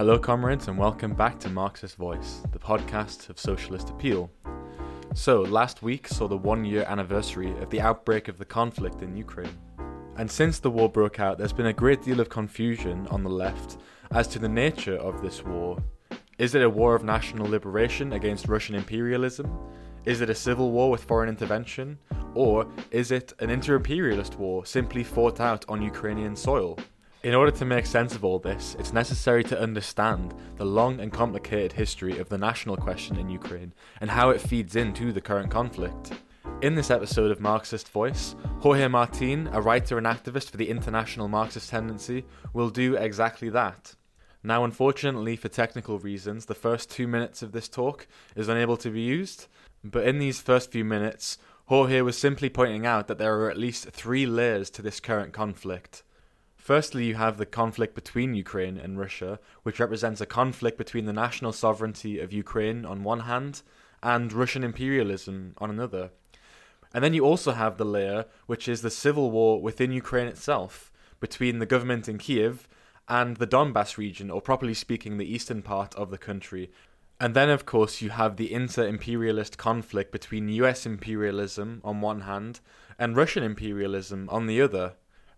Hello, comrades, and welcome back to Marxist Voice, the podcast of socialist appeal. So, last week saw the one year anniversary of the outbreak of the conflict in Ukraine. And since the war broke out, there's been a great deal of confusion on the left as to the nature of this war. Is it a war of national liberation against Russian imperialism? Is it a civil war with foreign intervention? Or is it an inter imperialist war simply fought out on Ukrainian soil? In order to make sense of all this, it's necessary to understand the long and complicated history of the national question in Ukraine and how it feeds into the current conflict. In this episode of Marxist Voice, Jorge Martin, a writer and activist for the International Marxist Tendency, will do exactly that. Now, unfortunately, for technical reasons, the first two minutes of this talk is unable to be used, but in these first few minutes, Jorge was simply pointing out that there are at least three layers to this current conflict. Firstly, you have the conflict between Ukraine and Russia, which represents a conflict between the national sovereignty of Ukraine on one hand and Russian imperialism on another. And then you also have the layer which is the civil war within Ukraine itself, between the government in Kiev and the Donbass region, or properly speaking, the eastern part of the country. And then, of course, you have the inter imperialist conflict between US imperialism on one hand and Russian imperialism on the other.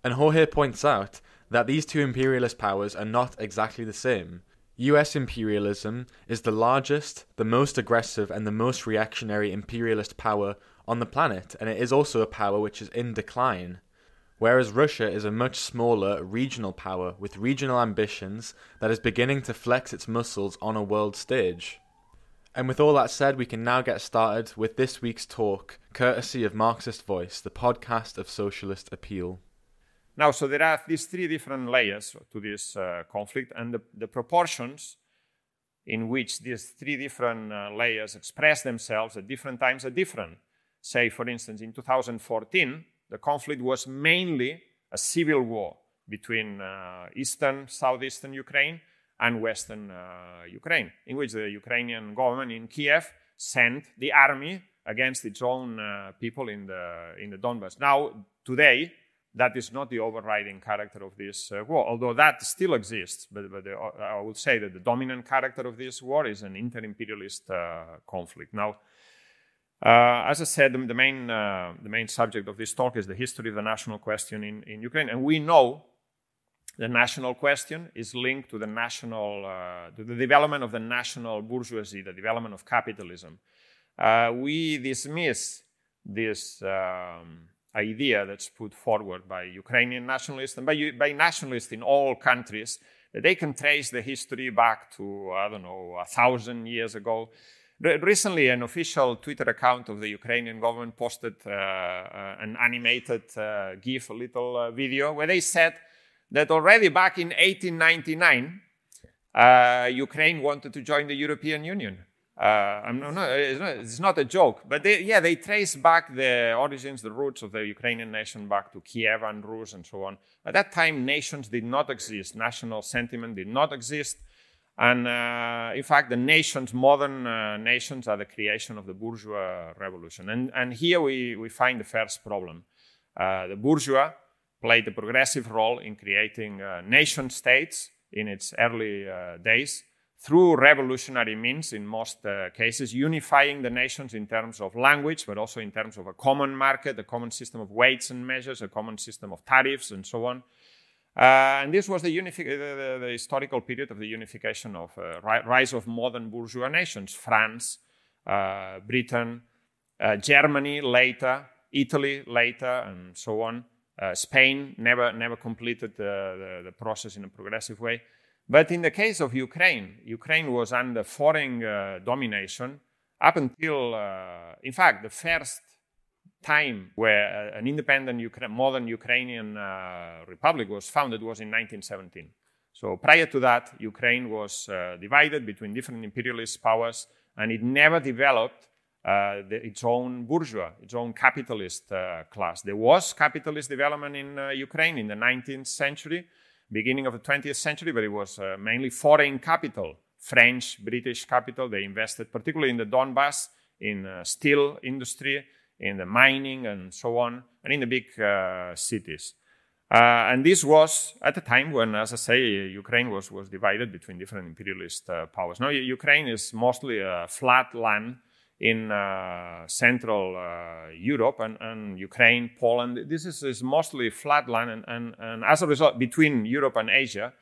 And Jorge points out that these two imperialist powers are not exactly the same. US imperialism is the largest, the most aggressive, and the most reactionary imperialist power on the planet, and it is also a power which is in decline. Whereas Russia is a much smaller regional power with regional ambitions that is beginning to flex its muscles on a world stage. And with all that said, we can now get started with this week's talk, courtesy of Marxist Voice, the podcast of socialist appeal. Now, so there are these three different layers to this uh, conflict, and the, the, proportions in which these three different uh, layers express themselves at different times are different. Say, for instance, in 2014, the conflict was mainly a civil war between uh, eastern, southeastern Ukraine and western uh, Ukraine, in which the Ukrainian government in Kiev sent the army against its own uh, people in the, in the Donbass. Now, today, that is not the overriding character of this uh, war, although that still exists. But, but the, I would say that the dominant character of this war is an inter imperialist uh, conflict. Now, uh, as I said, the, main, uh, the main subject of this talk is the history of the national question in, in Ukraine. And we know the national question is linked to the national, uh, to the development of the national bourgeoisie, the development of capitalism. Uh, we dismiss this. Um, idea that's put forward by Ukrainian nationalists and by, by nationalists in all countries that they can trace the history back to, I don't know, a thousand years ago. Recently, an official Twitter account of the Ukrainian government posted uh, uh, an animated uh, GIF, a little uh, video, where they said that already back in 1899, uh, Ukraine wanted to join the European Union. Uh, not, it's, not, it's not a joke, but they, yeah, they trace back the origins, the roots of the Ukrainian nation back to Kievan Rus and so on. At that time, nations did not exist. National sentiment did not exist. And uh, in fact, the nations, modern uh, nations, are the creation of the bourgeois revolution. And, and here we, we find the first problem. Uh, the bourgeois played a progressive role in creating uh, nation states in its early uh, days through revolutionary means in most uh, cases, unifying the nations in terms of language, but also in terms of a common market, a common system of weights and measures, a common system of tariffs, and so on. Uh, and this was the, unifi- the, the, historical period of the unification of uh, rise of modern bourgeois nations: France, uh, Britain, uh, Germany later, Italy later, and so on. Uh, Spain never never completed the, the process in a progressive way. But in the case of Ukraine, Ukraine was under foreign uh, domination up until, uh, in fact, the first time where uh, an independent Ukra- modern Ukrainian uh, republic was founded was in 1917. So prior to that, Ukraine was uh, divided between different imperialist powers, and it never developed uh, the, its own bourgeois, its own capitalist class. There was capitalist development in Ukraine in the 19th century, beginning of the 20th century, but it was uh, mainly foreign capital, French, British capital. They invested particularly in the Donbass, in uh, steel industry, in the mining, and so on, and in the big uh, cities. Uh, and this was at a time when, as I say, Ukraine was, was divided between different imperialist uh, powers. Now, Ukraine is mostly a flat land in uh, Central uh, Europe and, and, Ukraine, Poland. This is, is mostly flat land, and, and, and, as a result, between Europe and Asia.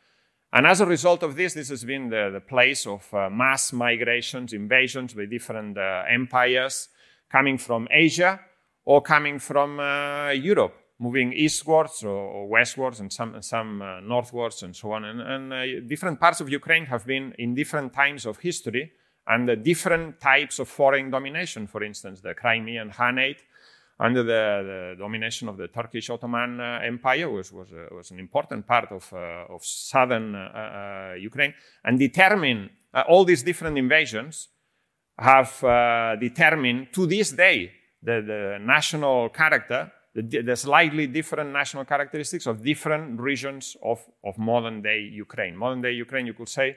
And as a result of this, this has been the, the place of uh, mass migrations, invasions by different uh, empires coming from Asia or coming from Europe moving eastwards or, or westwards and some, some uh, northwards and so on. And, uh, different parts of Ukraine have been in different times of history and uh, different types of foreign domination. For instance, the Crimean Khanate under the, the domination of the Turkish Ottoman uh, Empire was, was, uh, was, an important part of, uh, of southern Ukraine and determined all these different invasions have determined to this day the, the national character the, the, slightly different national characteristics of different regions of, of modern day Ukraine. Modern day Ukraine, you could say,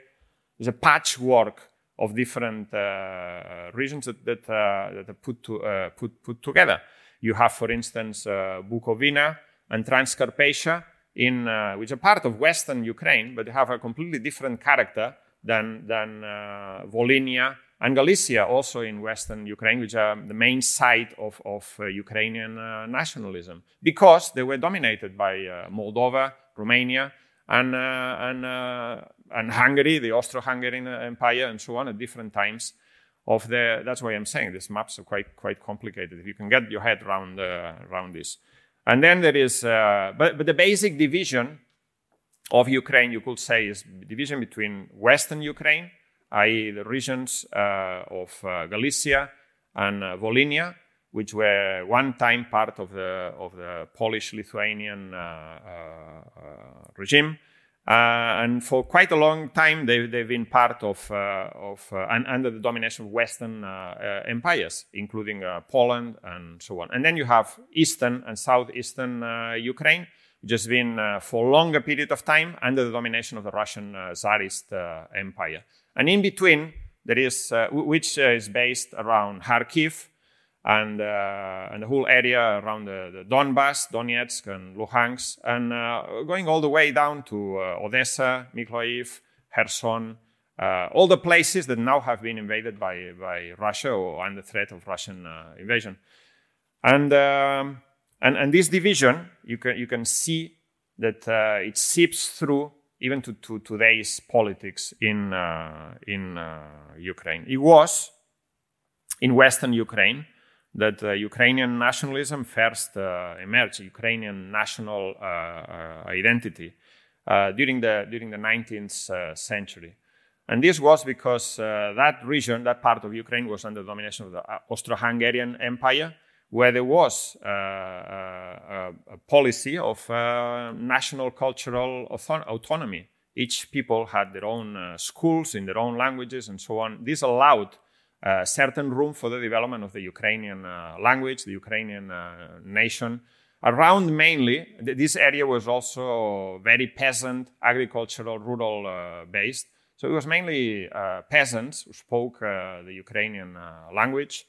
is a patchwork of different uh, regions that, that, uh, that are put, to, uh, put, put together. You have, for instance, uh, Bukovina and Transcarpathia, in, which are part of Western Ukraine, but have a completely different character than, than Volhynia and Galicia, also in western Ukraine, which are the main site of, of uh, Ukrainian uh, nationalism, because they were dominated by uh, Moldova, Romania, and, and, and Hungary, the Austro-Hungarian Empire, and so on at different times. Of the, that's why I'm saying these maps are quite quite complicated. If you can get your head around uh, around this, and then there is, but but the basic division of Ukraine, you could say, is division between Western Ukraine i.e., the regions uh, of uh, Galicia and uh, Volhynia, which were one time part of the, of the Polish Lithuanian regime. Uh, and for quite a long time, they've, they've been part of, uh, of uh, and under the domination of Western empires, including Poland and so on. And then you have Eastern and Southeastern Ukraine, which has been for a longer period of time under the domination of the Russian Tsarist Empire. And in between, there is, uh, which uh, is based around Kharkiv and, uh, and the whole area around the, the, Donbass, Donetsk, and Luhansk, and uh, going all the way down to uh, Odessa, Mykolaiv, Kherson, uh, all the places that now have been invaded by, by Russia or under threat of Russian invasion. And, um, and, and this division, you can, you can see that it seeps through even to, to today's politics in, uh, in uh, Ukraine. It was in Western Ukraine that uh, Ukrainian nationalism first uh, emerged, Ukrainian national uh, uh, identity, during, the, during the 19th century. And this was because that region, that part of Ukraine, was under the domination of the Austro Hungarian Empire, where there was uh, uh, a, policy of uh, national cultural autonomy. Each people had their own uh, schools in their own languages and so on. This allowed uh, certain room for the development of the Ukrainian uh, language, the Ukrainian nation. Around mainly, th- this area was also very peasant, agricultural, rural based. So it was mainly peasants who spoke the Ukrainian language.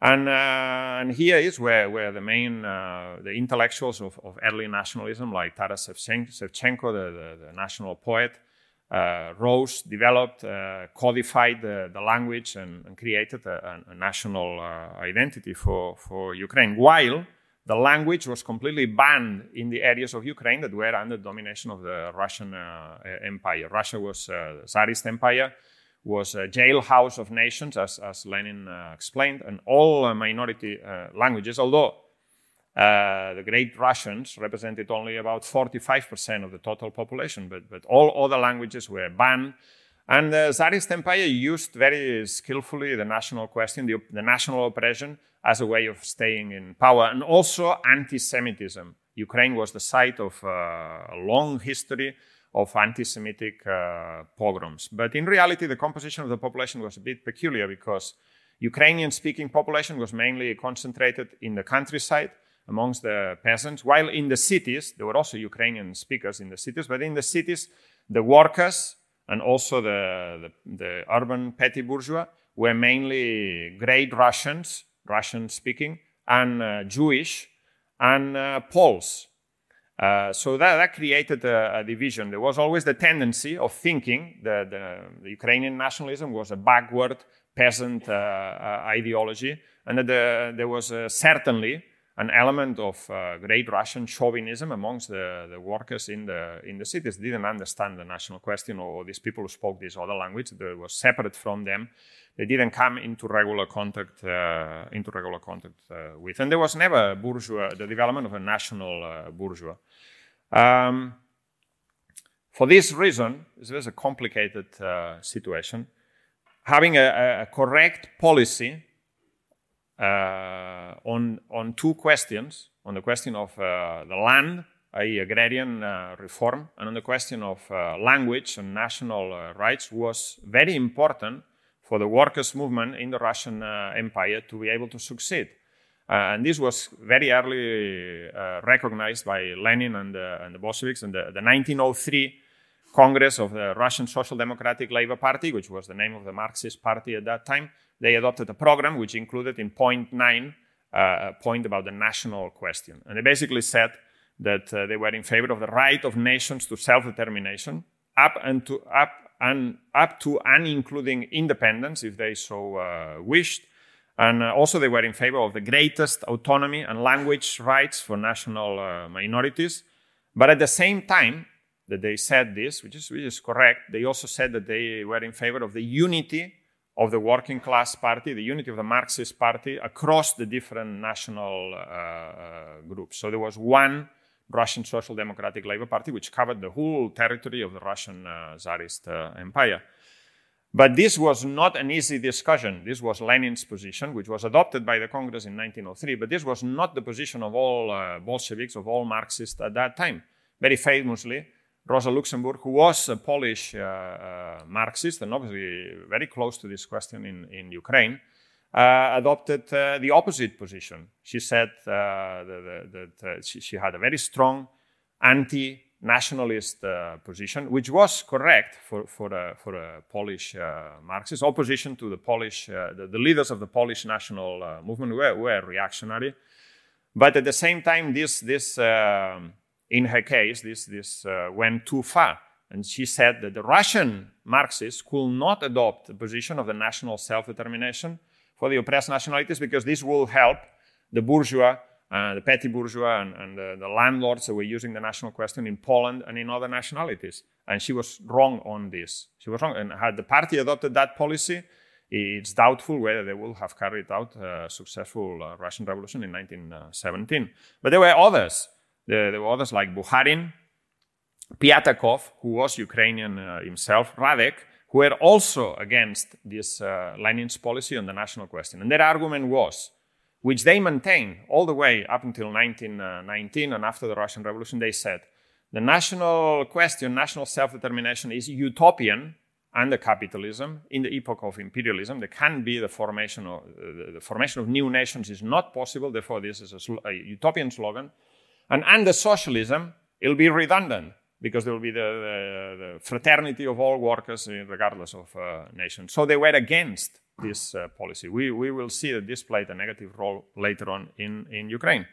And, uh, and here is where, where the main uh, the intellectuals of, of early nationalism, like Taras Shevchenko, the, the, the national poet, uh, rose, developed, uh, codified the, the language, and, and created a, a national uh, identity for, for Ukraine. While the language was completely banned in the areas of Ukraine that were under domination of the Russian uh, Empire. Russia was the Tsarist Empire was a jailhouse of nations, as, as Lenin uh, explained, and all uh, minority uh, languages, although uh, the great Russians represented only about 45% of the total population, but, but all other languages were banned. And the Tsarist Empire used very skillfully the national question, the, the national oppression, as a way of staying in power, and also anti Semitism. Ukraine was the site of uh, a long history of anti-Semitic uh, pogroms. But in reality, the composition of the population was a bit peculiar because Ukrainian-speaking population was mainly concentrated in the countryside amongst the peasants, while in the cities, there were also Ukrainian speakers in the cities, but in the cities, the workers and also the, the, the urban petty bourgeois were mainly great Russians, Russian speaking, and uh, Jewish, and uh, Poles. Uh, so that, that created a, a, division. There was always the tendency of thinking that the, Ukrainian nationalism was a backward peasant uh, uh, ideology, and that the, there was uh, certainly an element of uh, great Russian chauvinism amongst the, the workers in the in the cities. Didn't understand the national question, or, these people who spoke this other language that was separate from them they didn't come into regular contact uh, into regular contact uh, with. And there was never bourgeois the development of a national uh, bourgeois. Um, for this reason, this was a complicated uh, situation. Having a, a correct policy on on two questions, on the question of uh, the land, i.e., agrarian reform, and on the question of language and national rights, was very important for the workers' movement in the Russian uh, Empire to be able to succeed. Uh, and this was very early uh, recognized by Lenin and, and the Bolsheviks in the, the 1903 Congress of the Russian Social Democratic Labor Party, which was the name of the Marxist party at that time. They adopted a program which included in point nine uh, a point about the national question. And they basically said that uh, they were in favor of the right of nations to self determination up, and to, up and up to and including independence if they so uh, wished. And uh, also, they were in favor of the greatest autonomy and language rights for national uh, minorities. But at the same time that they said this, which is, which is correct, they also said that they were in favor of the unity of the working class party, the unity of the Marxist party across the different national uh, uh, groups. So there was one Russian Social Democratic Labor Party, which covered the whole territory of the Russian uh, Tsarist uh, Empire. But this was not an easy discussion. This was Lenin's position, which was adopted by the Congress in 1903, but this was not the position of all uh, Bolsheviks, of all Marxists at that time. Very famously, Rosa Luxemburg, who was a Polish uh, uh, Marxist and obviously very close to this question in, in Ukraine, uh, adopted uh, the opposite position. She said uh, that she, she, had a very strong anti nationalist position, which was correct for, for, a, for a Polish Marxist, opposition to the Polish, the, the, leaders of the Polish national movement were, were reactionary. But at the same time, this, this um, in her case, this, this uh, went too far. And she said that the Russian Marxists could not adopt the position of the national self determination for the oppressed nationalities because this will help the bourgeois, uh, the petty bourgeois, and, and the, the, landlords that were using the national question in Poland and in other nationalities. And she was wrong on this. She was wrong. And had the party adopted that policy, it's doubtful whether they will have carried out a successful uh, Russian Revolution in 1917. But there were others. There, were others like Bukharin, Pyatakov, who was Ukrainian uh, himself, Radek, who were also against this uh, Lenin's policy on the national question. And their argument was, which they maintained all the way up until 1919 and after the Russian Revolution, they said, the national question, national self-determination is utopian under capitalism in the epoch of imperialism. There can be the formation of, uh, the formation of new nations is not possible. Therefore, this is a, sl- a utopian slogan. And under socialism, it'll be redundant because there will be the, the, the fraternity of all workers regardless of uh, nation. So they were against this uh, policy. We, we will see that this played a negative role later on in, in Ukraine.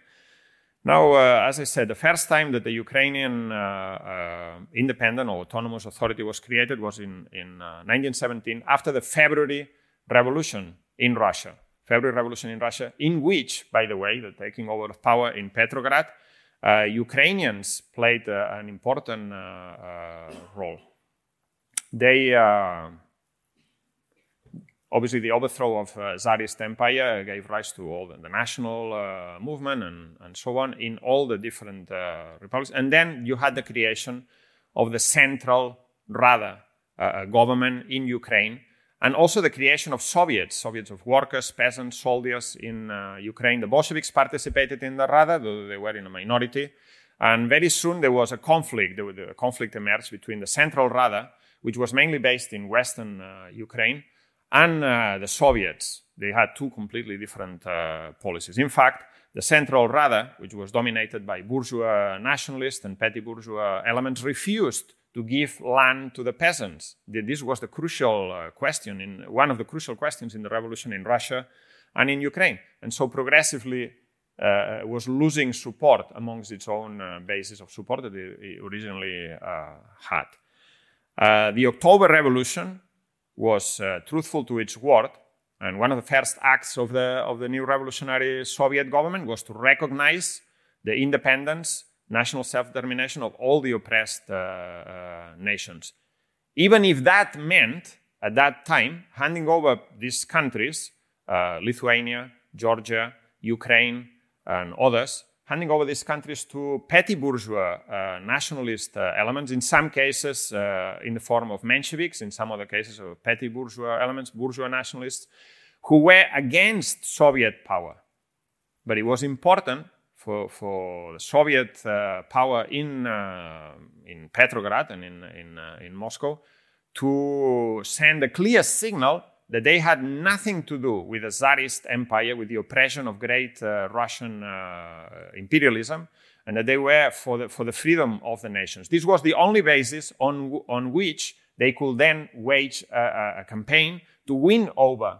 Now, uh, as I said, the first time that the Ukrainian uh, uh, independent or autonomous authority was created was in, in 1917 uh, after the February Revolution in Russia. February Revolution in Russia, in which, by the way, the taking over of power in Petrograd Ukrainians played uh, an important uh, role. They obviously the overthrow of uh, Tsarist empire gave rise to all the, the national uh, movement and, and so on in all the different uh, republics. And then you had the creation of the central Rada government in Ukraine, and also the creation of Soviets, Soviets of workers, peasants, soldiers in uh, Ukraine. The Bolsheviks participated in the Rada, though they were in a minority. And very soon there was a conflict. The, the conflict emerged between the Central Rada, which was mainly based in Western uh, Ukraine, and uh, the Soviets. They had two completely different uh, policies. In fact, the Central Rada, which was dominated by bourgeois nationalists and petty bourgeois elements, refused to give land to the peasants. This was the crucial uh, question, in one of the crucial questions in the revolution in Russia and in Ukraine. And so progressively, uh, was losing support amongst its own uh, basis of support that it, originally uh, had. Uh, the October Revolution was truthful to its word, and one of the first acts of the, of the new revolutionary Soviet government was to recognize the independence, national self determination of all the oppressed nations. Even if that meant, at that time, handing over these countries, Lithuania, Georgia, Ukraine, and others, handing over these countries to petty bourgeois uh, nationalist uh, elements, in some cases uh, in the form of Mensheviks, in some other cases of petty bourgeois elements, bourgeois nationalists, who were against Soviet power. But it was important for, for the Soviet uh, power in, uh, in Petrograd and in, in, uh, in Moscow to send a clear signal that they had nothing to do with the Tsarist empire, with the oppression of great uh, Russian uh, imperialism, and that they were for the, for the freedom of the nations. This was the only basis on, on which they could then wage a, a campaign to win over,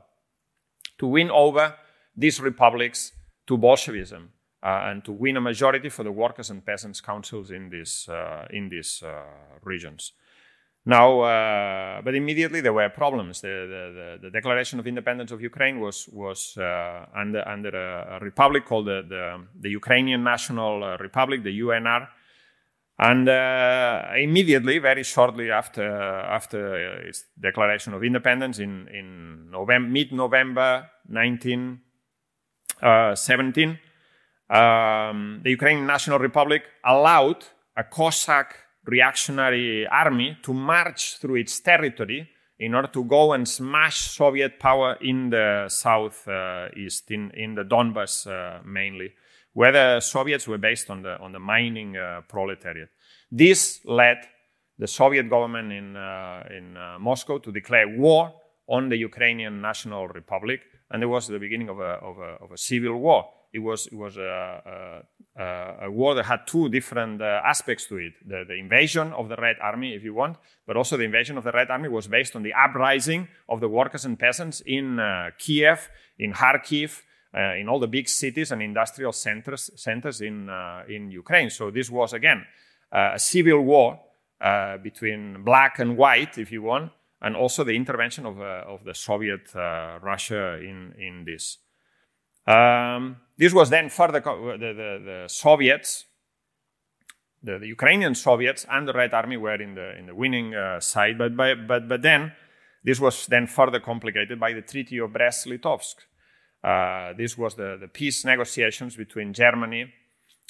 to win over these republics to Bolshevism. Uh, and to win a majority for the workers and peasants councils in these uh, in these uh, regions. Now, uh, but immediately there were problems. The, the, the, Declaration of Independence of Ukraine was, was uh, under, under a, a, republic called the, the, the Ukrainian National Republic, the UNR. And uh, immediately, very shortly after, after its declaration of independence in, in November, mid-November 1917, uh, um, the Ukrainian National Republic allowed a Cossack reactionary army to march through its territory in order to go and smash Soviet power in the southeast, uh, in, in the Donbas uh, mainly, where the Soviets were based on the, on the mining uh, proletariat. This led the Soviet government in, uh, in uh, Moscow to declare war on the Ukrainian National Republic, and it was the beginning of a, of a, of a civil war. It was, it was a, uh, a war that had two different uh, aspects to it the, the, invasion of the Red Army, if you want, but also the invasion of the Red Army was based on the uprising of the workers and peasants in uh, Kiev, in Kharkiv, uh, in all the big cities and industrial centers, centers in, uh, in Ukraine. So this was, again, uh, a civil war between black and white, if you want, and also the intervention of, of the Soviet Russia in, in this. Um, this was then further, the, the, the Soviets, the, the, Ukrainian Soviets and the Red Army were in the, in the winning uh, side, but, by, but, but then this was then further complicated by the Treaty of Brest-Litovsk. Uh, this was the, the peace negotiations between Germany,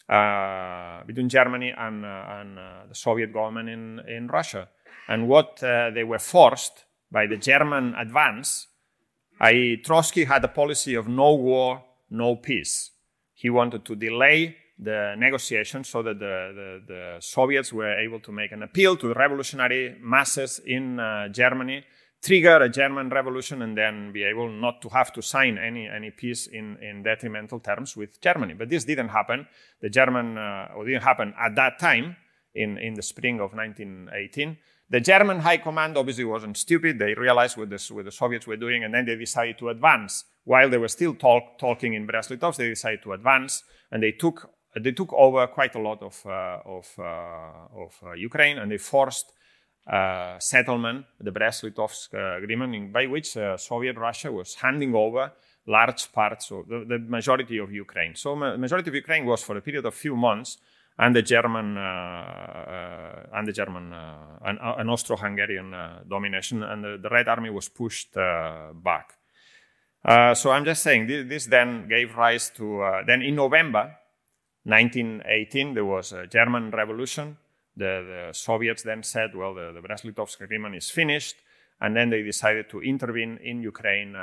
uh, between Germany and, uh, and uh, the Soviet government in, in Russia. And what uh, they were forced by the German advance, Trotsky had a policy of no war, no peace. He wanted to delay the negotiations so that the, the, the, Soviets were able to make an appeal to the revolutionary masses in uh, Germany, trigger a German revolution, and then be able not to have to sign any, any peace in, in detrimental terms with Germany. But this didn't happen. The German, uh, or didn't happen at that time in, in the spring of 1918. The German high command obviously wasn't stupid. They realized what, this, what the Soviets were doing, and then they decided to advance. While they were still talk, talking in Brest-Litovsk, they decided to advance, and they took they took over quite a lot of uh, of, uh, of uh, Ukraine, and they forced uh, settlement, the Brest-Litovsk uh, agreement, by which uh, Soviet Russia was handing over large parts of the, the majority of Ukraine. So, ma- majority of Ukraine was for a period of few months and the German uh, uh, and the German uh, and, an Austro-Hungarian domination, and the, the, Red Army was pushed back. so I'm just saying this, this then gave rise to then in November 1918 there was a German revolution. The, the Soviets then said, well, the, the Brest-Litovsk agreement is finished, and then they decided to intervene in Ukraine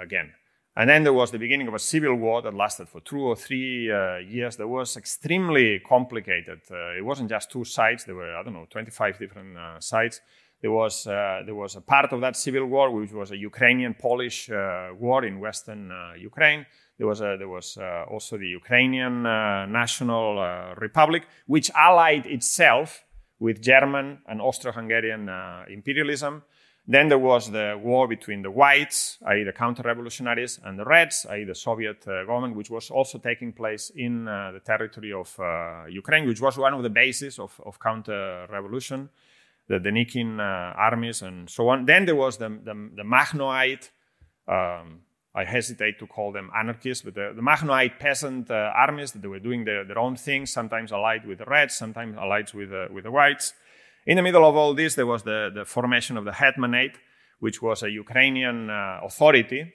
again. And then there was the beginning of a civil war that lasted for two or three uh, years. That was extremely complicated. Uh, it wasn't just two sides. There were, I don't know, 25 different uh, sides. There was, uh, there was a part of that civil war, which was a Ukrainian-Polish uh, war in western uh, Ukraine. There was, a, there was also the Ukrainian National Republic, which allied itself with German and Austro-Hungarian imperialism Then there was the war between the whites, i.e., the counter-revolutionaries, and the reds, i.e., the Soviet uh, government, which was also taking place in uh, the territory of uh, Ukraine, which was one of the bases of, of counter-revolution, the Denikin uh, armies and so on. Then there was the, the, the Makhnoite, um, I hesitate to call them anarchists, but the, the peasant uh, armies that they were doing their, their own thing, sometimes allied with the reds, sometimes allied with, uh, with the whites. In the middle of all this, there was the, the formation of the Hetmanate, which was a Ukrainian uh, authority,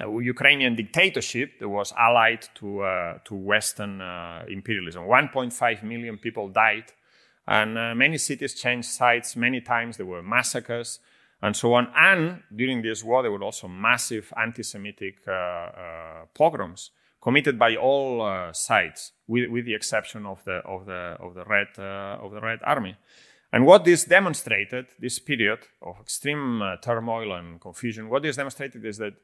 a Ukrainian dictatorship that was allied to, uh, to Western uh, imperialism. 1.5 million people died, and uh, many cities changed sides many times. There were massacres and so on. And during this war, there were also massive anti Semitic uh, uh, pogroms committed by all uh, sides, with, with the exception of the, of the, of the, Red, of the Red Army. And what this demonstrated, this period of extreme uh, turmoil and confusion, what this demonstrated is that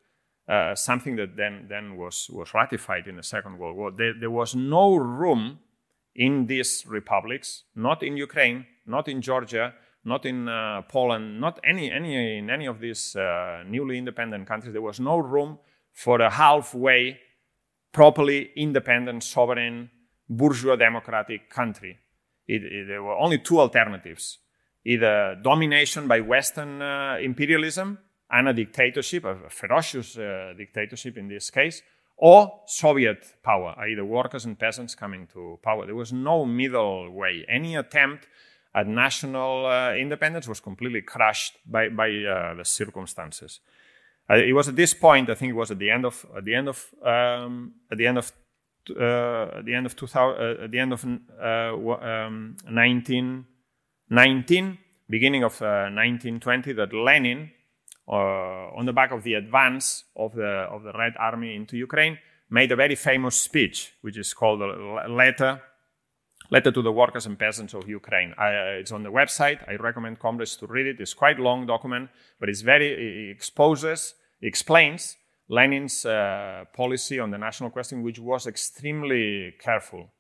uh, something that then, then was, was ratified in the Second World War. There, there, was no room in these republics, not in Ukraine, not in Georgia, not in uh, Poland, not any, any, in any of these uh, newly independent countries. There was no room for a halfway, properly independent, sovereign, bourgeois democratic country. It, it, there were only two alternatives either domination by Western uh, imperialism and a dictatorship, a ferocious uh, dictatorship in this case, or Soviet power, either workers and peasants coming to power. There was no middle way. Any attempt at national uh, independence was completely crushed by, by uh, the circumstances. Uh, it was at this point, I think it was at the end of at the end of um, at the end of uh, at the end of 2000, uh, at the end of uh, um, 1919, beginning of 1920, that Lenin, on the back of the advance of the of the Red Army into Ukraine, made a very famous speech, which is called a letter letter to the workers and peasants of Ukraine. I, uh, it's on the website. I recommend comrades to read it. It's quite long document, but it's very it exposes, explains Lenin's uh, policy on the national question, which was extremely careful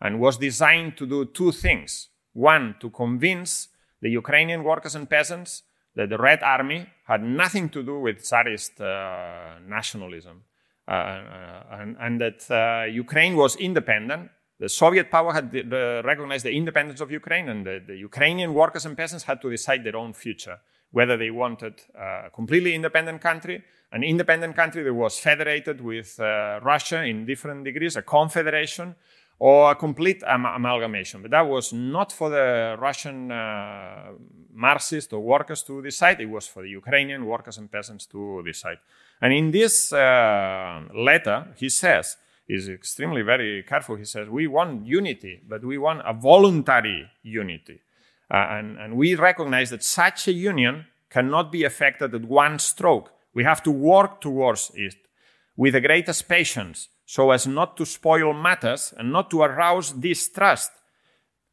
and was designed to do two things. One, to convince the Ukrainian workers and peasants that the Red Army had nothing to do with Tsarist uh, nationalism uh, uh and, and, that uh, Ukraine was independent the Soviet power had the, recognized the independence of Ukraine, and the, the, Ukrainian workers and peasants had to decide their own future, whether they wanted a completely independent country, an independent country that was federated with uh, Russia in different degrees, a confederation, or a complete am- amalgamation. But that was not for the Russian uh, Marxists or workers to decide, it was for the Ukrainian workers and peasants to decide. And in this uh, letter, he says, is extremely very careful. He says, We want unity, but we want a voluntary unity. Uh, and, and we recognize that such a union cannot be effected at one stroke. We have to work towards it with the greatest patience so as not to spoil matters and not to arouse distrust.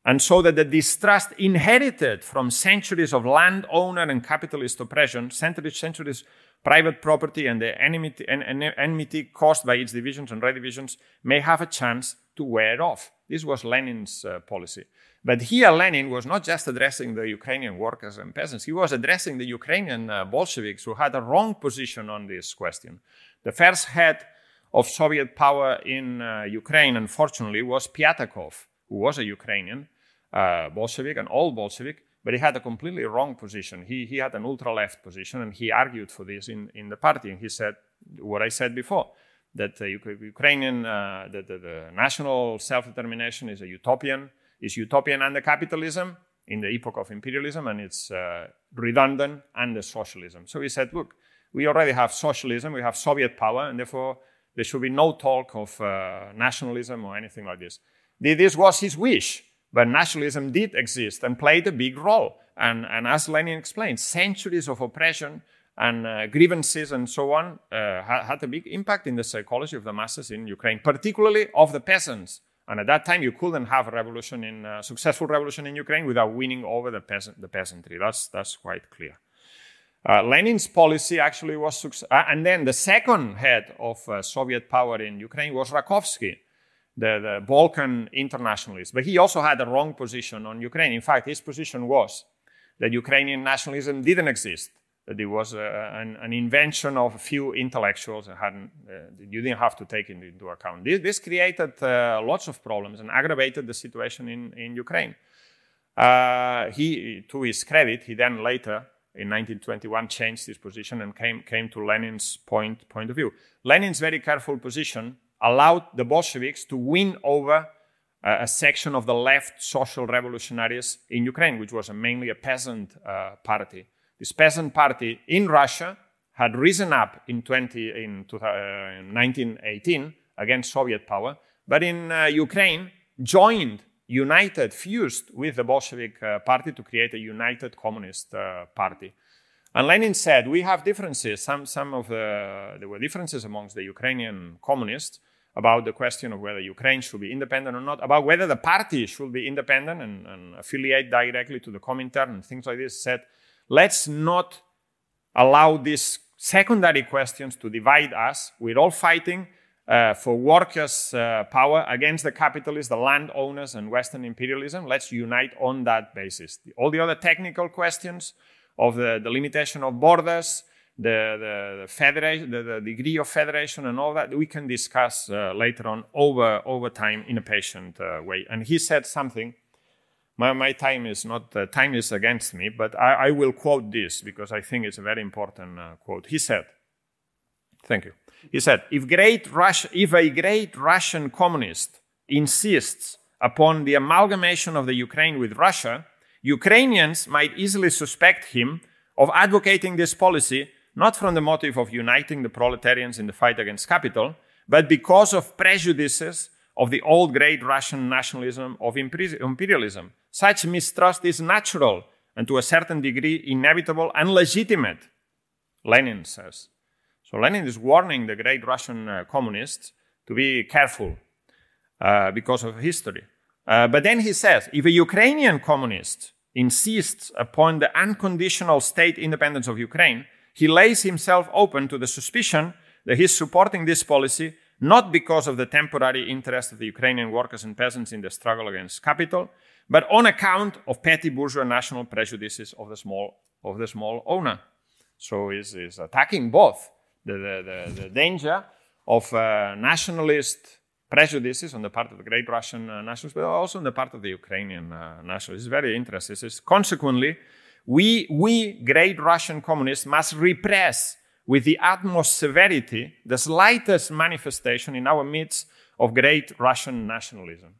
And so that the distrust inherited from centuries of landowner and capitalist oppression, centuries, centuries private property and the enmity, enmity caused by its divisions and redivisions may have a chance to wear off. This was Lenin's uh, policy. But here, Lenin was not just addressing the Ukrainian workers and peasants, he was addressing the Ukrainian uh, Bolsheviks who had a wrong position on this question. The first head of Soviet power in uh, Ukraine, unfortunately, was Pyatakov, who was a Ukrainian uh, Bolshevik, an old Bolshevik, but he had a completely wrong position. He, he had an ultra left position, and he argued for this in, in the party. And he said what I said before that Ukrainian, uh, the, the, the, national self determination is a utopian, is utopian under capitalism in the epoch of imperialism, and it's uh, redundant under socialism. So he said, look, we already have socialism, we have Soviet power, and therefore there should be no talk of uh, nationalism or anything like this. This was his wish. But nationalism did exist and played a big role. And, and as Lenin explained, centuries of oppression and uh, grievances and so on uh, had a big impact in the psychology of the masses in Ukraine, particularly of the peasants. And at that time, you couldn't have a revolution in uh, successful revolution in Ukraine without winning over the peasant, the peasantry. That's that's quite clear. Uh, Lenin's policy actually was, success- uh, and then the second head of uh, Soviet power in Ukraine was Rakovsky, the, the Balkan internationalist. But he also had a wrong position on Ukraine. In fact, his position was that Ukrainian nationalism didn't exist, that it was uh, an, an, invention of a few intellectuals and hadn't, uh, you didn't have to take it into account. This, this created uh, lots of problems and aggravated the situation in, in Ukraine. Uh, he, to his credit, he then later, in 1921, changed his position and came, came to Lenin's point, point of view. Lenin's very careful position allowed the Bolsheviks to win over uh, a section of the left social revolutionaries in Ukraine, which was a mainly a peasant uh, party. This peasant party in Russia had risen up in, 20, in, uh, 1918 against Soviet power, but in uh, Ukraine joined, united, fused with the Bolshevik uh, party to create a united communist uh, party. And Lenin said, we have differences. Some, some of the, there were differences amongst the Ukrainian communists about the question of whether Ukraine should be independent or not, about whether the party should be independent and, and affiliate directly to the Comintern and things like this, said, let's not allow these secondary questions to divide us. We're all fighting uh, for workers' uh, power against the capitalists, the landowners, and Western imperialism. Let's unite on that basis. All the other technical questions of the, the limitation of borders, the, the, the federation, the, the, degree of federation, and all that we can discuss uh, later on over over time in a patient uh, way. And he said something. My, my time is not uh, time is against me, but I, I, will quote this because I think it's a very important uh, quote. He said, "Thank you." He said, "If great if a great Russian communist insists upon the amalgamation of the Ukraine with Russia." Ukrainians might easily suspect him of advocating this policy not from the motive of uniting the proletarians in the fight against capital, but because of prejudices of the old great Russian nationalism of imperialism. Such mistrust is natural and to a certain degree inevitable and legitimate, Lenin says. So Lenin is warning the great Russian uh, communists to be careful uh, because of history. Uh, but then he says if a Ukrainian communist insists upon the unconditional state independence of Ukraine, he lays himself open to the suspicion that he's supporting this policy not because of the temporary interest of the Ukrainian workers and peasants in the struggle against capital, but on account of petty bourgeois national prejudices of the small, of the small owner. So he's attacking both the, the, the, the danger of uh, nationalist prejudices on the part of the great Russian uh, nationalists, but also on the part of the Ukrainian uh, nationalists. It's very interesting. It's consequently, we, we great Russian communists must repress with the utmost severity the slightest manifestation in our midst of great Russian nationalism.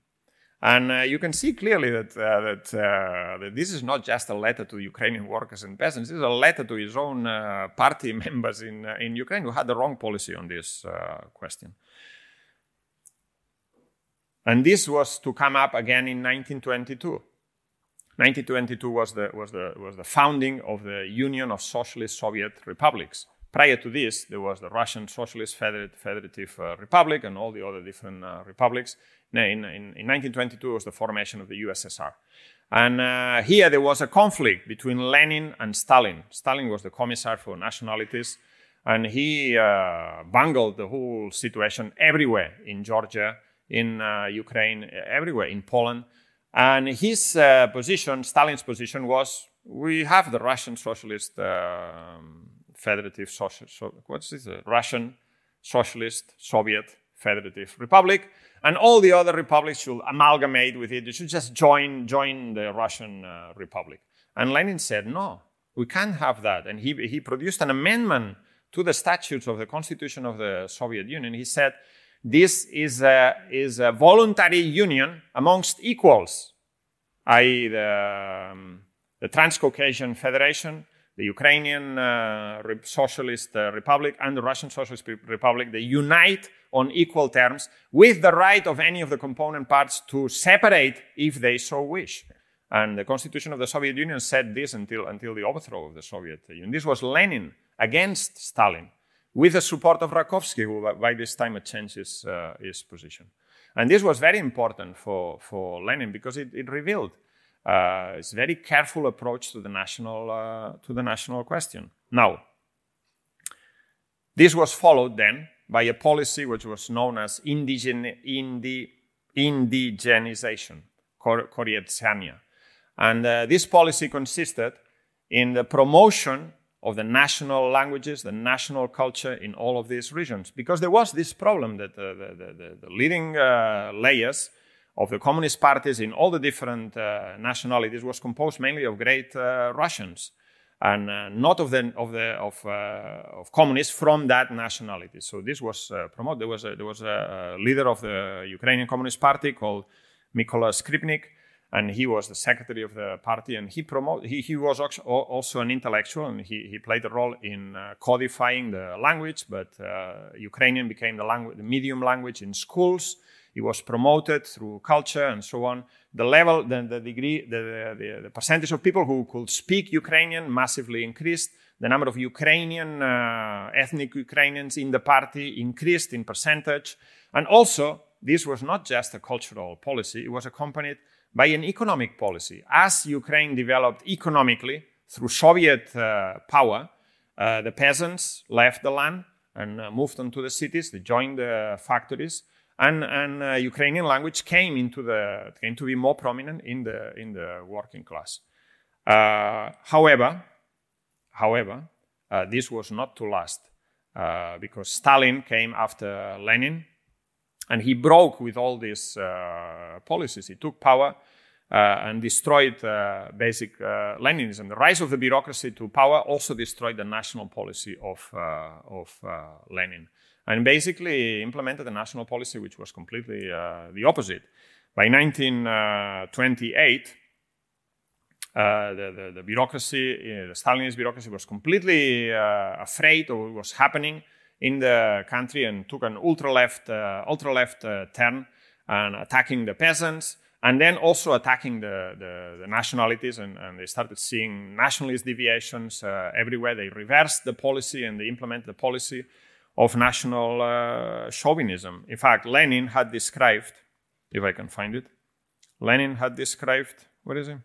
And uh, you can see clearly that, uh, that, uh, that, this is not just a letter to Ukrainian workers and peasants, this is a letter to his own uh, party members in, uh, in Ukraine who had the wrong policy on this uh, question. And this was to come up again in 1922. 1922 was the, was the, was the founding of the Union of Socialist Soviet Republics. Prior to this, there was the Russian Socialist Federative uh, Republic and all the other different uh, republics. In, in, in, 1922 was the formation of the USSR. And uh, here there was a conflict between Lenin and Stalin. Stalin was the commissar for nationalities, and he uh, bungled the whole situation everywhere in Georgia, in uh, Ukraine, everywhere, in Poland. And his uh, position, Stalin's position, was we have the Russian Socialist um, Federative so, what's this? Uh, Russian Socialist Soviet Federative Republic, and all the other republics should amalgamate with it. They should just join join the Russian uh, Republic. And Lenin said, no, we can't have that. And he he produced an amendment to the statutes of the Constitution of the Soviet Union. He said this is a, is a voluntary union amongst equals, i.e., the, um, the Transcaucasian Federation, the Ukrainian uh, Socialist uh, Republic, and the Russian Socialist Republic. They unite on equal terms with the right of any of the component parts to separate if they so wish. And the Constitution of the Soviet Union said this until, until the overthrow of the Soviet Union. This was Lenin against Stalin with the support of Rakovsky, who by this time had changed his, uh, his position. And this was very important for, for Lenin because it, it revealed uh, his very careful approach to the national, uh, to the national question. Now, this was followed then by a policy which was known as indigen, indi, indigenization, Korenizatsiya. And uh, this policy consisted in the promotion of the national languages, the national culture in all of these regions. Because there was this problem that uh, the, the, the, leading uh, layers of the communist parties in all the different uh, nationalities was composed mainly of great uh, Russians and uh, not of the of the of, uh, of communists from that nationality. So this was promoted. There was a, there was a leader of the Ukrainian Communist Party called Mykola Skrypnyk, and he was the secretary of the party and he promote he, he was also an intellectual and he, he played a role in uh, codifying the language but uh, ukrainian became the language the medium language in schools he was promoted through culture and so on the level the, the degree the, the, the percentage of people who could speak ukrainian massively increased the number of ukrainian uh, ethnic ukrainians in the party increased in percentage and also this was not just a cultural policy it was accompanied by an economic policy. As Ukraine developed economically through Soviet uh, power, uh, the peasants left the land and uh, moved on to the cities. They joined the factories, and, and uh, Ukrainian language came into the came to be more prominent in the in the working class. Uh, however, however, uh, this was not to last because Stalin came after Lenin and he broke with all these uh, policies. He took power uh, and destroyed uh, basic uh, Leninism. The rise of the bureaucracy to power also destroyed the national policy of, uh, of uh, Lenin and basically implemented a national policy which was completely the opposite. By 1928, uh, the, the, the, bureaucracy, uh, the Stalinist bureaucracy was completely uh, afraid of what was happening in the country and took an ultra left, uh, ultra left uh, turn and attacking the peasants and then also attacking the, the, the nationalities and, and, they started seeing nationalist deviations uh, everywhere. They reversed the policy and they implemented the policy of national uh, chauvinism. In fact, Lenin had described, if I can find it, Lenin had described, what is it?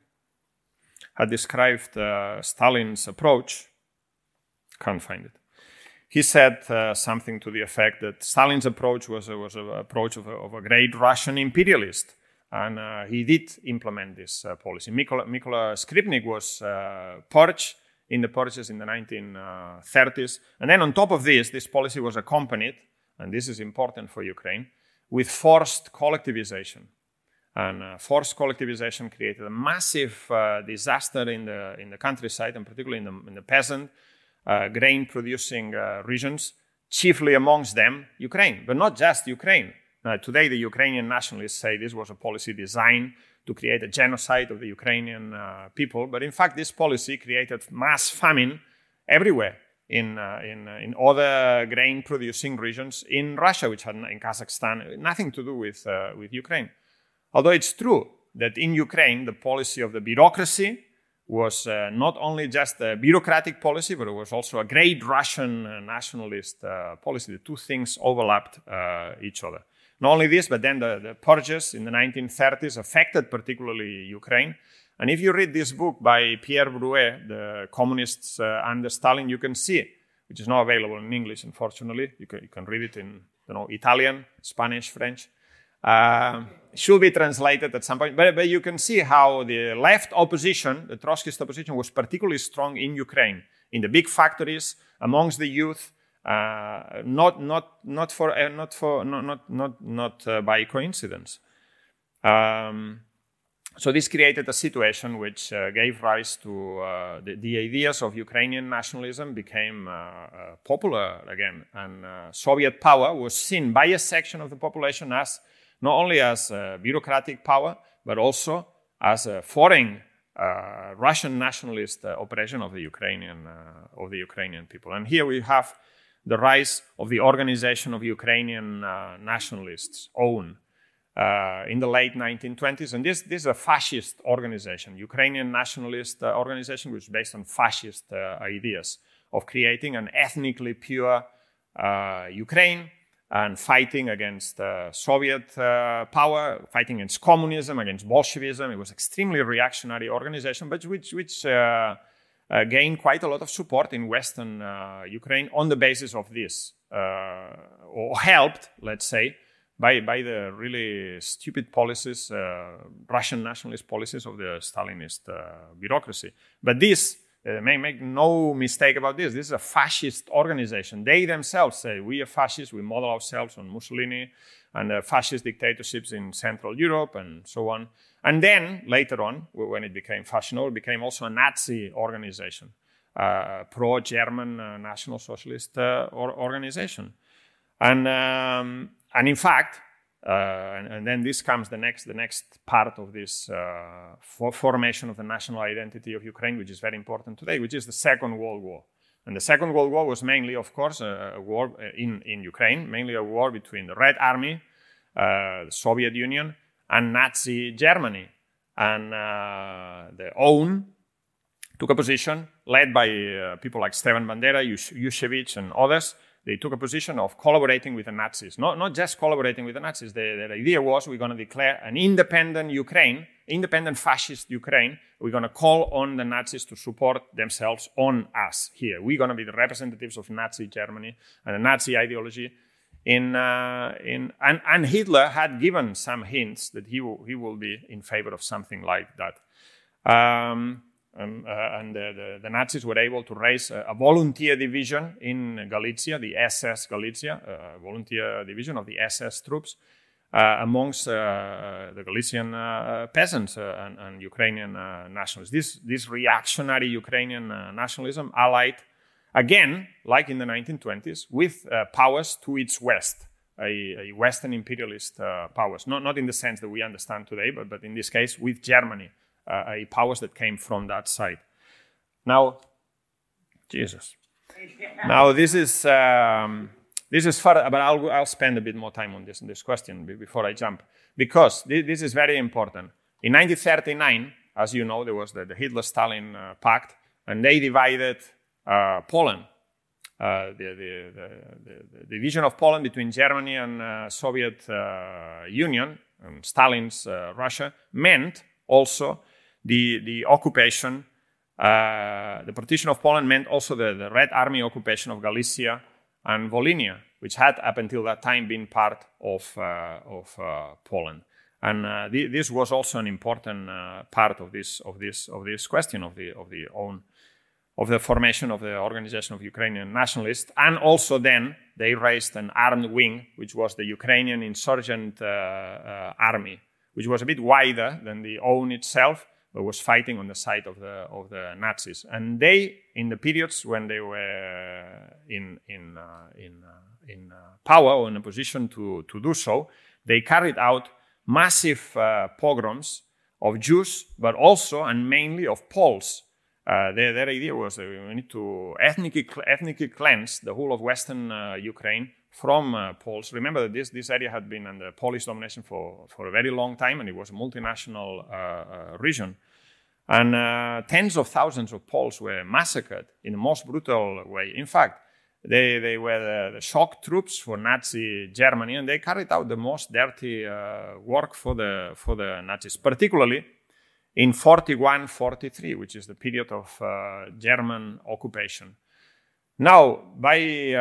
Had described uh, Stalin's approach. Can't find it he said uh, something to the effect that Stalin's approach was, was an approach of a, of a, great Russian imperialist. And uh, he did implement this uh, policy. Mykola, Mykola Skrypnyk was uh, purged in the purges in the 1930s. And then on top of this, this policy was accompanied, and this is important for Ukraine, with forced collectivization. And uh, forced collectivization created a massive uh, disaster in the, in the countryside, and particularly in the, in the peasant uh, grain producing uh, regions, chiefly amongst them Ukraine, but not just Ukraine. Uh, today, the Ukrainian nationalists say this was a policy designed to create a genocide of the Ukrainian uh, people, but in fact, this policy created mass famine everywhere in, uh, in, uh, in other grain producing regions in Russia, which had in Kazakhstan, nothing to do with, with Ukraine. Although it's true that in Ukraine, the policy of the bureaucracy was uh, not only just a bureaucratic policy, but it was also a great Russian uh, nationalist uh, policy. The two things overlapped uh, each other. Not only this, but then the, the, purges in the 1930s affected particularly Ukraine. And if you read this book by Pierre Broué, The Communists uh, Under Stalin, you can see, which is not available in English, unfortunately. You can, you can read it in you know, Italian, Spanish, French. Uh, should be translated at some point. But, but you can see how the left opposition, the Trotskyist opposition, was particularly strong in Ukraine, in the big factories, amongst the youth. Uh, not not not for uh, not for not not not, not uh, by coincidence. Um, so this created a situation which uh, gave rise to uh, the, the, ideas of Ukrainian nationalism became popular again, and Soviet power was seen by a section of the population as not only as bureaucratic power, but also as a foreign Russian nationalist operation of the Ukrainian of the Ukrainian people. And here we have the rise of the organization of Ukrainian uh, nationalists, OUN, uh, in the late 1920s. And this, this is a fascist organization, Ukrainian nationalist uh, organization, which is based on fascist ideas of creating an ethnically pure Ukraine and fighting against uh, Soviet uh, power, fighting against communism, against Bolshevism. It was extremely reactionary organization, but which, which uh, uh gained quite a lot of support in Western uh, Ukraine on the basis of this, uh, or helped, let's say, by, by the really stupid policies, Russian nationalist policies of the Stalinist bureaucracy. But this Uh, make, make no mistake about this. This is a fascist organization. They themselves say we are fascists. We model ourselves on Mussolini and uh, fascist dictatorships in Central Europe and so on. And then later on, when it became fashionable, it became also a Nazi organization, uh, pro-German uh, National Socialist uh, or organization. And um, and in fact, and, and, then this comes the next the next part of this uh, for formation of the national identity of Ukraine, which is very important today, which is the Second World War. And the Second World War was mainly, of course, a, a war in, in Ukraine, mainly a war between the Red Army, uh, the Soviet Union, and Nazi Germany. And uh, the OUN took a position led by uh, people like Stepan Bandera, Shukhevych, and others they took a position of collaborating with the Nazis. Not, not just collaborating with the Nazis. The, the idea was we're going to declare an independent Ukraine, independent fascist Ukraine. We're going to call on the Nazis to support themselves on us here. We're going to be the representatives of Nazi Germany and the Nazi ideology. In, uh, in, and, and Hitler had given some hints that he, will, he will be in favor of something like that. Um, um, uh, and the, the, the, Nazis were able to raise a, a, volunteer division in Galicia, the SS Galicia, a volunteer division of the SS troops, uh, amongst uh, the Galician uh, peasants uh, and, and, Ukrainian uh, nationalists. This, this reactionary Ukrainian nationalism allied, again, like in the 1920s, with powers to its west. A, a Western imperialist powers, not, not in the sense that we understand today, but, but in this case with Germany, uh, powers that came from that side. Now, Jesus. now this is um, this is further, but I'll I'll spend a bit more time on this this question before I jump because this, this is very important. In 1939, as you know, there was the, the Hitler-Stalin uh, pact, and they divided uh, Poland. Uh, the, the, the, division of Poland between Germany and uh, Soviet uh, Union, um, Stalin's uh, Russia, meant also the, the occupation, uh, the partition of Poland meant also the, the Red Army occupation of Galicia and Volhynia, which had up until that time been part of, uh, of uh, Poland. And uh, th- this was also an important uh, part of this, of, this, of this question of the, of the own of the formation of the Organization of Ukrainian Nationalists. And also then they raised an armed wing, which was the Ukrainian Insurgent uh, uh, Army, which was a bit wider than the OUN itself, was fighting on the side of the of the Nazis, and they, in the periods when they were in in uh, in uh, in uh, power or in a position to to do so, they carried out massive uh, pogroms of Jews, but also and mainly of Poles. Uh, their, their idea was that we need to ethnically, ethnically cleanse the whole of Western uh, Ukraine from uh, Poles. Remember that this, this area had been under Polish domination for, for a very long time and it was a multinational uh, uh, region. And uh, tens of thousands of Poles were massacred in the most brutal way. In fact, they, they were the, shock troops for Nazi Germany and they carried out the most dirty uh, work for the, for the Nazis, particularly in 41 43, which is the period of German occupation. Now, by,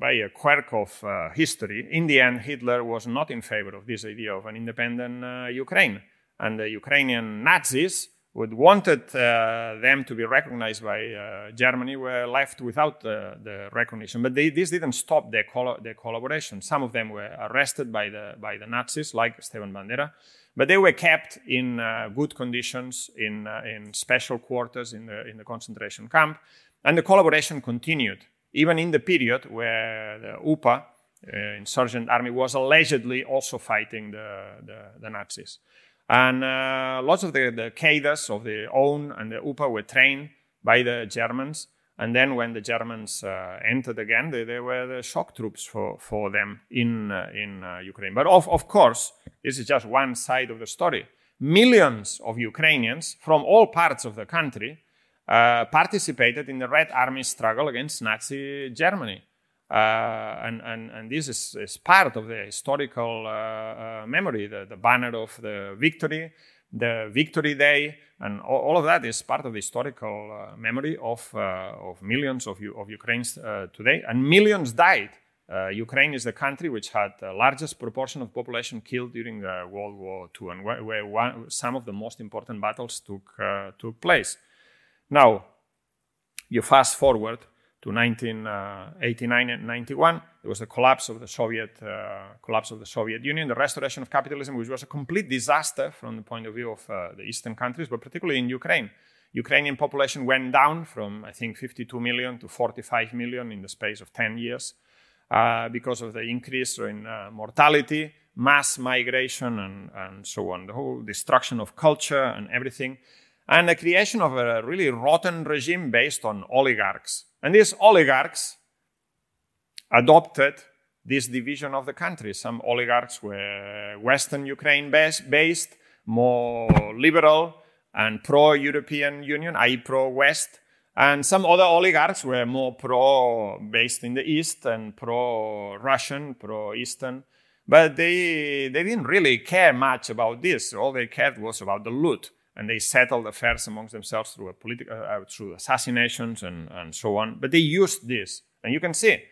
by a quirk of uh, history, in the end, Hitler was not in favor of this idea of an independent uh, Ukraine. And the Ukrainian Nazis, who wanted uh, them to be recognized by uh, Germany, were left without the recognition. But they, this didn't stop their, their collaboration. Some of them were arrested by the, by the Nazis, like Stepan Bandera. But they were kept in uh, good conditions, in, in special quarters in the, in the concentration camp and the collaboration continued, even in the period where the UPA, uh, insurgent army, was allegedly also fighting the, the, the Nazis. And uh, lots of the, the cadres of the OUN and the UPA were trained by the Germans. And then when the Germans uh, entered again, they, they, were the shock troops for, for them in, uh, in uh, Ukraine. But of, of course, this is just one side of the story. Millions of Ukrainians from all parts of the country uh, participated in the Red Army struggle against Nazi Germany. Uh, and, and, and this is, is, part of the historical uh, uh, memory, the, the, banner of the victory, the victory day, and all, all of that is part of the historical uh, memory of, of millions of, of Ukrainians today. And millions died. Ukraine is the country which had the largest proportion of population killed during World War II, and where, where one, some of the most important battles took, took place. Now, You fast forward to 1989 and 91, there was the collapse of the Soviet uh, collapse of the Soviet Union, the restoration of capitalism, which was a complete disaster from the point of view of uh, the eastern countries, but particularly in Ukraine. Ukrainian population went down from I think 52 million to 45 million in the space of 10 years uh, because of the increase in uh, mortality, mass migration, and, and so on, the whole destruction of culture and everything, and the creation of a really rotten regime based on oligarchs. And these oligarchs adopted this division of the country. Some oligarchs were Western Ukraine based, more liberal and pro European Union, i.e., pro West. And some other oligarchs were more pro based in the East and pro Russian, pro Eastern. But they, they didn't really care much about this. All they cared was about the loot. And they settled affairs amongst themselves through, politi- uh, through assassinations and, and so on. But they used this. And you can see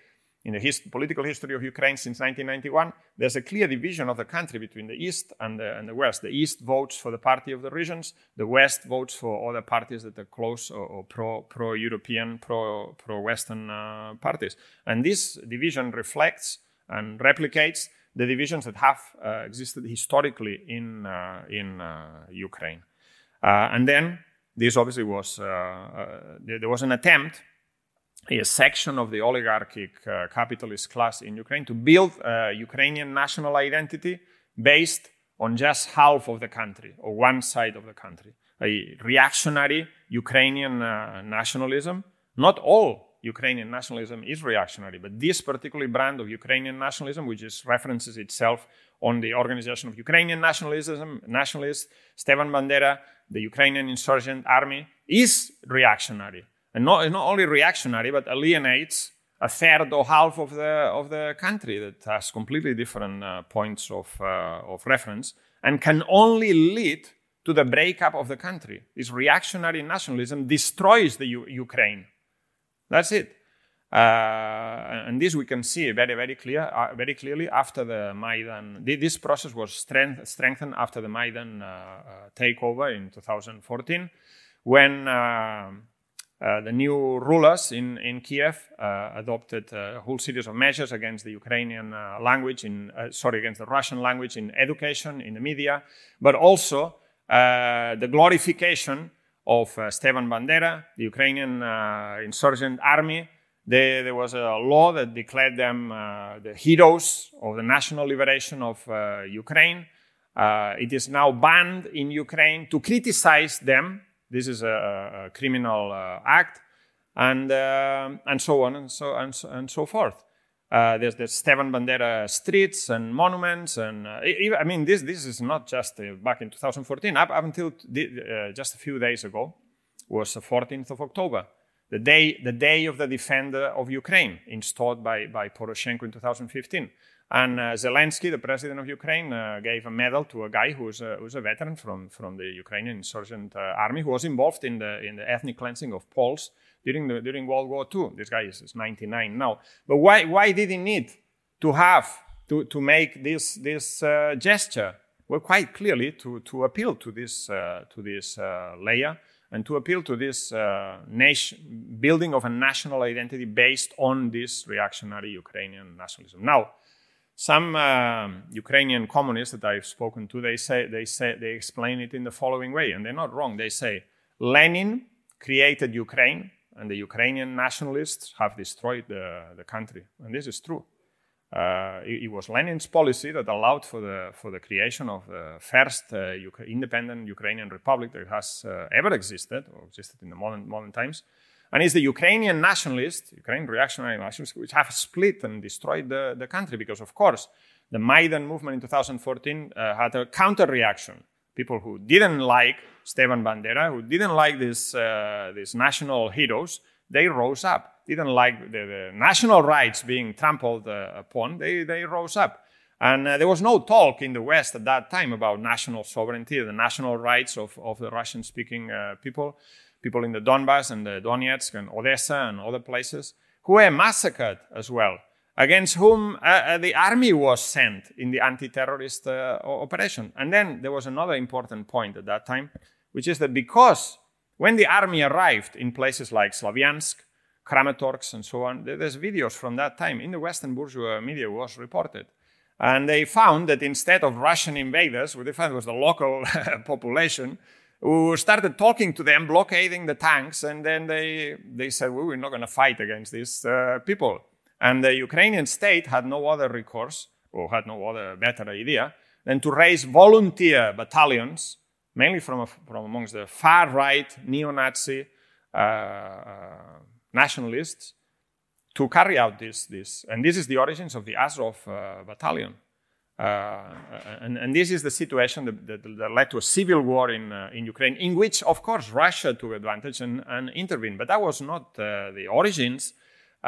in the political history of Ukraine since 1991, there's a clear division of the country between the East and the, and the West. The East votes for the party of the regions, the West votes for other parties that are close or, or pro, pro-European, pro, pro-Western uh, parties. And this division reflects and replicates the divisions that have uh, existed historically in, uh, in uh, Ukraine. Uh, and then this obviously was, uh, there was an attempt a section of the oligarchic uh, capitalist class in Ukraine to build a Ukrainian national identity based on just half of the country or one side of the country. A reactionary Ukrainian uh, nationalism. Not all Ukrainian nationalism is reactionary, but this particular brand of Ukrainian nationalism, which is, references itself on the organization of Ukrainian nationalism, nationalists, Stepan Bandera, the Ukrainian insurgent army, is reactionary and not, not only reactionary, but alienates a third or half of the, of the country that has completely different uh, points of, uh, of reference and can only lead to the breakup of the country. This reactionary nationalism destroys the U- Ukraine. That's it. Uh, and this we can see very, very clear, uh, very clearly after the Maidan. This process was strength, strengthened after the Maidan uh, uh, takeover in 2014, when uh, the new rulers in, in Kiev uh, adopted a whole series of measures against the Ukrainian uh, language, in, uh, sorry, against the Russian language in education, in the media, but also uh, the glorification of uh, Stepan Bandera, the Ukrainian uh, insurgent army. They, there was a law that declared them uh, the heroes of the national liberation of Ukraine. it is now banned in Ukraine to criticize them this is a, a criminal uh, act, and uh, and so on and so and and so forth. Uh, there's the Stepan Bandera streets and monuments, and uh, I mean this this is not just uh, back in 2014. Up, up until uh, just a few days ago was the 14th of October, the day the day of the defender of Ukraine, installed by by Poroshenko in 2015. And uh, Zelensky, the president of Ukraine, uh, gave a medal to a guy who's a, who's a veteran from, from the Ukrainian insurgent army who was involved in the, in the ethnic cleansing of Poles during, the, during World War II. This guy is, is 99 now. But why, why did he need to have, to, to make this, this uh, gesture? Well, quite clearly to, to appeal to this, uh, to this uh, layer and to appeal to this nation, building of a national identity based on this reactionary Ukrainian nationalism. Now, some um, Ukrainian communists that I've spoken to, they say they say they explain it in the following way, and they're not wrong. They say Lenin created Ukraine, and the Ukrainian nationalists have destroyed the, the country, and this is true. Uh, it, it, was Lenin's policy that allowed for the for the creation of the first uh, independent Ukrainian republic that has uh, ever existed or existed in the modern modern times. And it's the Ukrainian nationalists, Ukrainian reactionary nationalists, which have split and destroyed the, the country because, of course, the Maidan movement in 2014 uh, had a counter reaction. People who didn't like Stepan Bandera, who didn't like these, uh, these national heroes, they rose up. Didn't like the, the national rights being trampled uh, upon, they, they rose up. And uh, there was no talk in the West at that time about national sovereignty, the national rights of, of the Russian speaking uh, people people in the Donbass and the Donetsk and Odessa and other places, who were massacred as well, against whom uh, uh, the army was sent in the anti terrorist uh, operation. And then there was another important point at that time, which is that because when the army arrived in places like Slavyansk, Kramatorsk, and so on, there's videos from that time in the Western bourgeois media was reported. And they found that instead of Russian invaders, what they found was the local population who started talking to them, blockading the tanks, and then they, they said, well, we're not going to fight against these uh, people. And the Ukrainian state had no other recourse, or had no other better idea, than to raise volunteer battalions, mainly from, from amongst the far right neo Nazi uh, uh, nationalists, to carry out this, this. And this is the origins of the Azov uh, battalion. Uh, and, and, this is the situation that, that, that led to a civil war in, uh, in Ukraine, in which, of course, Russia took advantage and, and intervened. But that was not uh, the origins.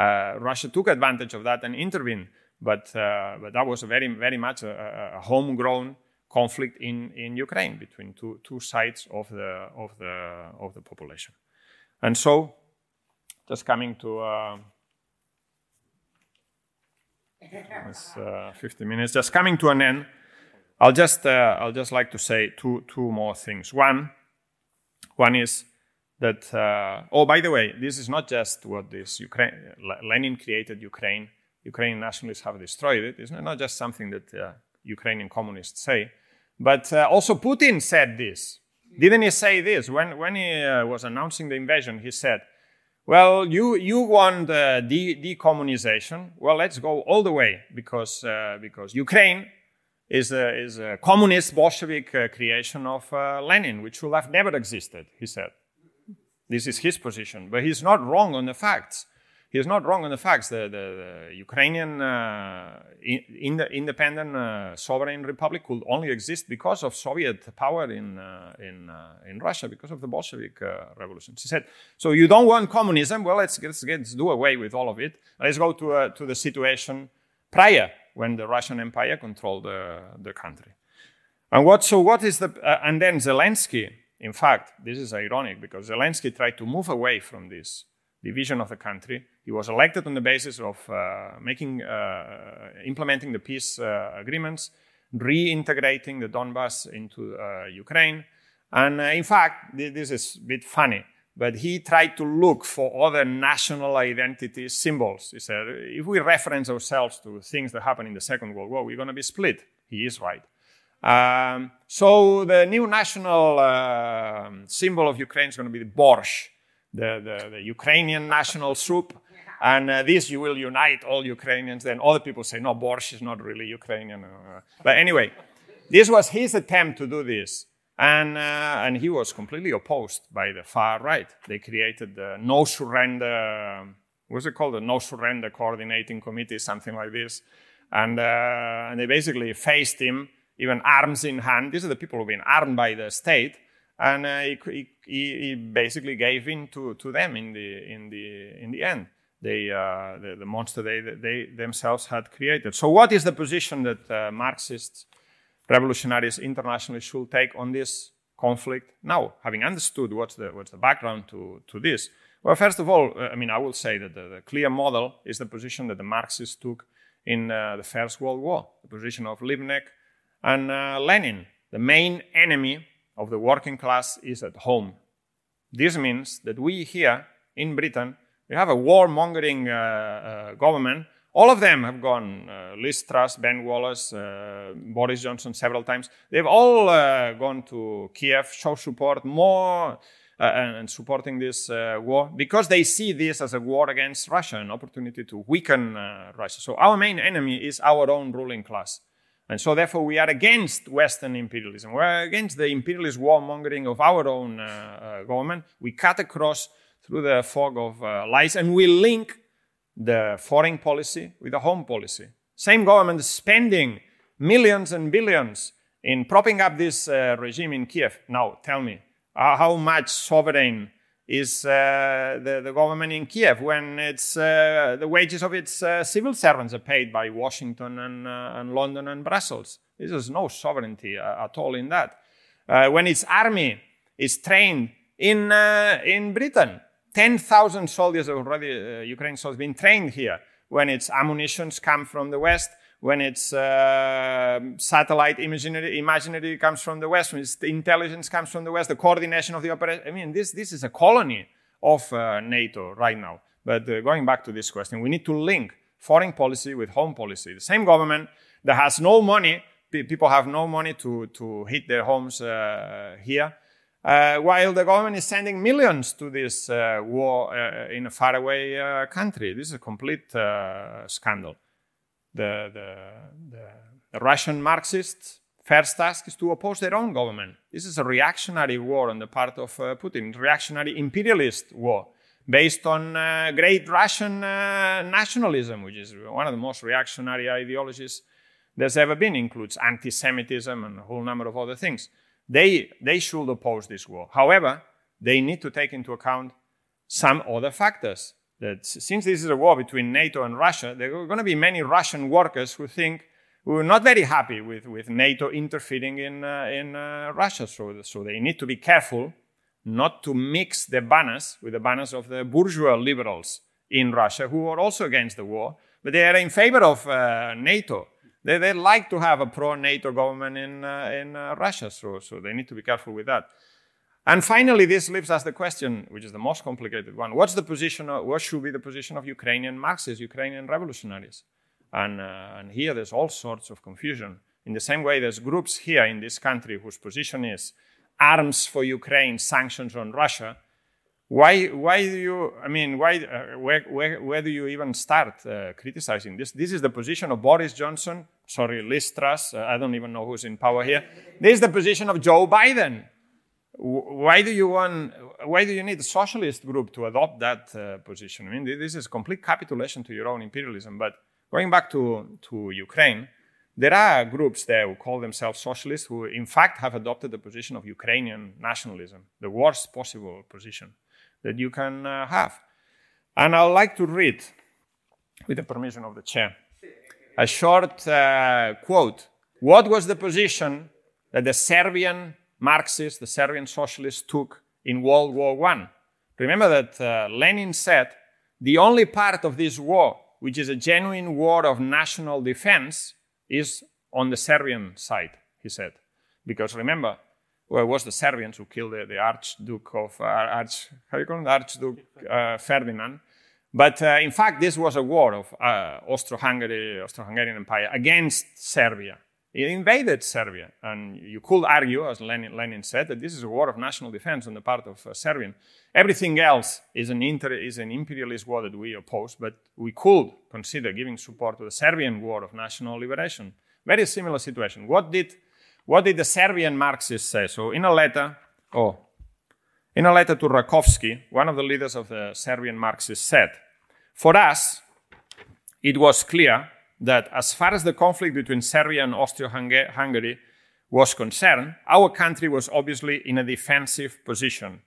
Uh, Russia took advantage of that and intervened. But, uh, but that was very, very much a, a, homegrown conflict in, in Ukraine between two, two sides of the, of, the, of the population. And so, just coming to it's uh, 50 minutes. Just coming to an end. I'll just uh, I'll just like to say two two more things. One, one is that uh, oh by the way, this is not just what this Ukraine Lenin created Ukraine. Ukrainian nationalists have destroyed it. It's not just something that uh, Ukrainian communists say, but uh, also Putin said this. Didn't he say this when when he uh, was announcing the invasion? He said well, you, you want de- decommunization. Well, let's go all the way because, uh, because Ukraine is a, is a communist Bolshevik uh, creation of Lenin, which will have never existed, he said. This is his position. But he's not wrong on the facts he is not wrong on the facts. The, the, the Ukrainian uh, in, the independent uh, sovereign republic could only exist because of Soviet power in, uh, in, uh, in Russia, because of the Bolshevik uh, revolution. He said, so you don't want communism? Well, let's, let's, let's do away with all of it. Let's go to, uh, to the situation prior when the Russian Empire controlled the country. And what, so what is the, and then Zelensky, in fact, this is ironic because Zelensky tried to move away from this division of the country. He was elected on the basis of uh, making, uh, implementing the peace uh, agreements, reintegrating the Donbass into uh, Ukraine. And uh, in fact, this is a bit funny, but he tried to look for other national identity symbols. He said, if we reference ourselves to things that happened in the Second World War, we're going to be split. He is right. Um, so the new national uh, symbol of Ukraine is going to be the borscht the, the, the Ukrainian national soup. And uh, this you will unite all Ukrainians. Then other people say, no, borscht is not really Ukrainian. Uh, but anyway, this was his attempt to do this. And, uh, and he was completely opposed by the far right. They created the no surrender, what's it called? The no surrender coordinating committee, something like this. And, uh, and they basically faced him, even arms in hand. These are the people who've been armed by the state and uh, he, he, he, basically gave in to, to them in the in the in the end. They uh, the, the, monster they they themselves had created. So, what is the position that uh, Marxists, revolutionaries internationally should take on this conflict now? Having understood what's the what's the background to to this. Well, first of all, uh, I mean, I will say that the, the, clear model is the position that the Marxists took in uh, the First World War, the position of Liebknecht and uh, Lenin. The main enemy of the working class is at home. This means that we here in Britain, we have a warmongering uh, uh, government. All of them have gone, uh, Liz Truss, Ben Wallace, uh, Boris Johnson several times. They've all uh, gone to Kiev, show support more uh, and, supporting this war because they see this as a war against Russia, an opportunity to weaken Russia. So our main enemy is our own ruling class. And so, therefore, we are against Western imperialism. We're against the imperialist warmongering of our own uh, uh, government. We cut across through the fog of uh, lies and we link the foreign policy with the home policy. Same government spending millions and billions in propping up this uh, regime in Kiev. Now, tell me, uh, how much sovereign is uh, the, the government in Kiev when it's uh, the wages of its uh, civil servants are paid by Washington and, uh, and London and Brussels. There is no sovereignty uh, at all in that. Uh, when its army is trained in, in Britain, 10,000 soldiers already, Ukrainian soldiers, been trained here. When its ammunitions come from the West, when it's uh, satellite imaginary, imaginary comes from the west, when it's the intelligence comes from the west, the coordination of the operation. I mean, this, this is a colony of uh, NATO right now. But uh, going back to this question, we need to link foreign policy with home policy. The same government that has no money, people have no money to, to heat their homes uh, here, uh, while the government is sending millions to this uh, war in a faraway country. This is a complete scandal. The, the, the, Russian Marxists' first task is to oppose their own government. This is a reactionary war on the part of uh, Putin, reactionary imperialist war based on uh, great Russian uh, nationalism, which is one of the most reactionary ideologies there's ever been, includes anti-Semitism and a whole number of other things. They, they should oppose this war. However, they need to take into account some other factors. That since this is a war between NATO and Russia, there are going to be many Russian workers who think who are not very happy with, with NATO interfering in, uh, in uh, Russia. So, so they need to be careful not to mix the banners with the banners of the bourgeois liberals in Russia, who are also against the war, but they are in favor of uh, NATO. They, they like to have a pro-NATO government in, uh, in uh, Russia, so, so they need to be careful with that. And finally, this leaves us the question, which is the most complicated one. What's the position, of, what should be the position of Ukrainian Marxists, Ukrainian revolutionaries? And, uh, and here there's all sorts of confusion. In the same way, there's groups here in this country whose position is arms for Ukraine, sanctions on Russia, why why do you i mean why uh, where, where, where do you even start uh, criticizing this this is the position of boris johnson sorry liz truss uh, i don't even know who's in power here this is the position of joe biden why do you want why do you need a socialist group to adopt that uh, position i mean this is complete capitulation to your own imperialism but going back to to ukraine there are groups there who call themselves socialists who in fact have adopted the position of ukrainian nationalism the worst possible position that you can uh, have. And I'd like to read, with the permission of the chair, a short uh, quote. What was the position that the Serbian Marxists, the Serbian socialists took in World War I? Remember that uh, Lenin said the only part of this war which is a genuine war of national defense is on the Serbian side, he said. Because remember, well, it was the Serbians who killed the, the Archduke of uh, Arch, how you call him? Archduke uh, Ferdinand. But uh, in fact, this was a war of uh, Austro-Hungary, Austro-Hungarian Empire against Serbia. It invaded Serbia, and you could argue, as Lenin, Lenin, said, that this is a war of national defense on the part of uh, Serbian. Everything else is an, inter- is an imperialist war that we oppose, but we could consider giving support to the Serbian war of national liberation. Very similar situation. What did what did the Serbian Marxists say? So in a letter, oh, in a letter to Rakovsky, one of the leaders of the Serbian Marxists said, for us, it was clear that as far as the conflict between Serbia and Austria-Hungary was concerned, our country was obviously in a defensive position.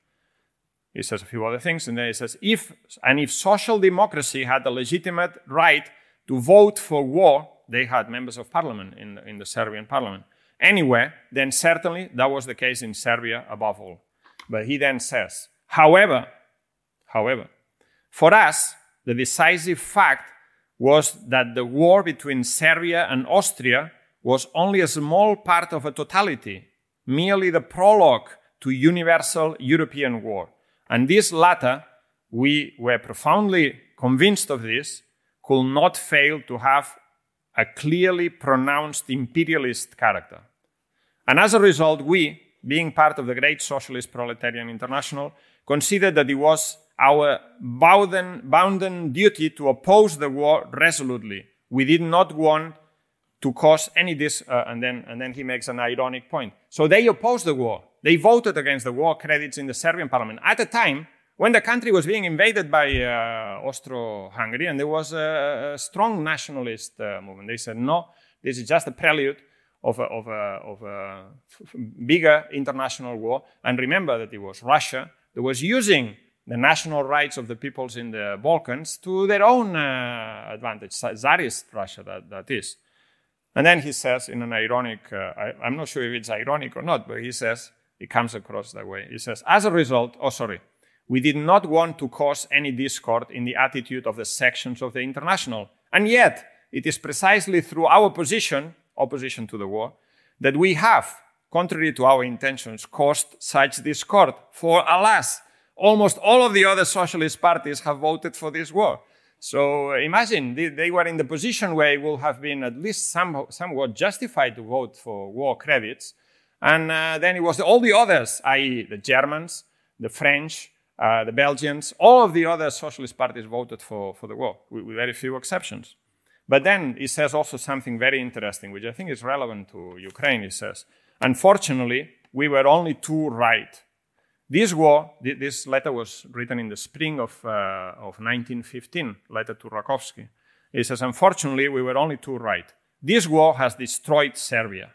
He says a few other things, and then he says, if and if social democracy had a legitimate right to vote for war, they had members of parliament in, in the Serbian parliament anywhere, then certainly that was the case in Serbia above all. But he then says, however, however, for us, the decisive fact was that the war between Serbia and Austria was only a small part of a totality, merely the prologue to universal European war. And this latter, we were profoundly convinced of this, could not fail to have a clearly pronounced imperialist character. And as a result, we, being part of the great socialist proletarian international, considered that it was our bounden, bounden duty to oppose the war resolutely. We did not want to cause any dis, uh, and then and then he makes an ironic point. So they opposed the war. They voted against the war credits in the Serbian parliament at a time when the country was being invaded by uh, Austro-Hungary, and there was a, a strong nationalist uh, movement. They said, no, this is just a prelude of a, of a, of a bigger international war. And remember that it was Russia that was using the national rights of the peoples in the Balkans to their own uh, advantage, Tsarist Russia, that, that is. And then he says, in an ironic, uh, I, I'm not sure if it's ironic or not, but he says, it comes across that way. He says, as a result, oh, sorry, we did not want to cause any discord in the attitude of the sections of the international. And yet, it is precisely through our position, opposition to the war, that we have, contrary to our intentions, caused such discord. For alas, almost all of the other socialist parties have voted for this war. So uh, imagine they, they, were in the position where it would have been at least somehow, somewhat justified to vote for war credits. And uh, then it was all the others, i.e., the Germans, the French, uh, the Belgians, all of the other socialist parties voted for, for the war, with, with very few exceptions. But then it says also something very interesting, which I think is relevant to Ukraine. It says, unfortunately, we were only too right this war, this letter was written in the spring of, uh, of 1915, letter to Rakovsky. It says, unfortunately, we were only too right. This war has destroyed Serbia.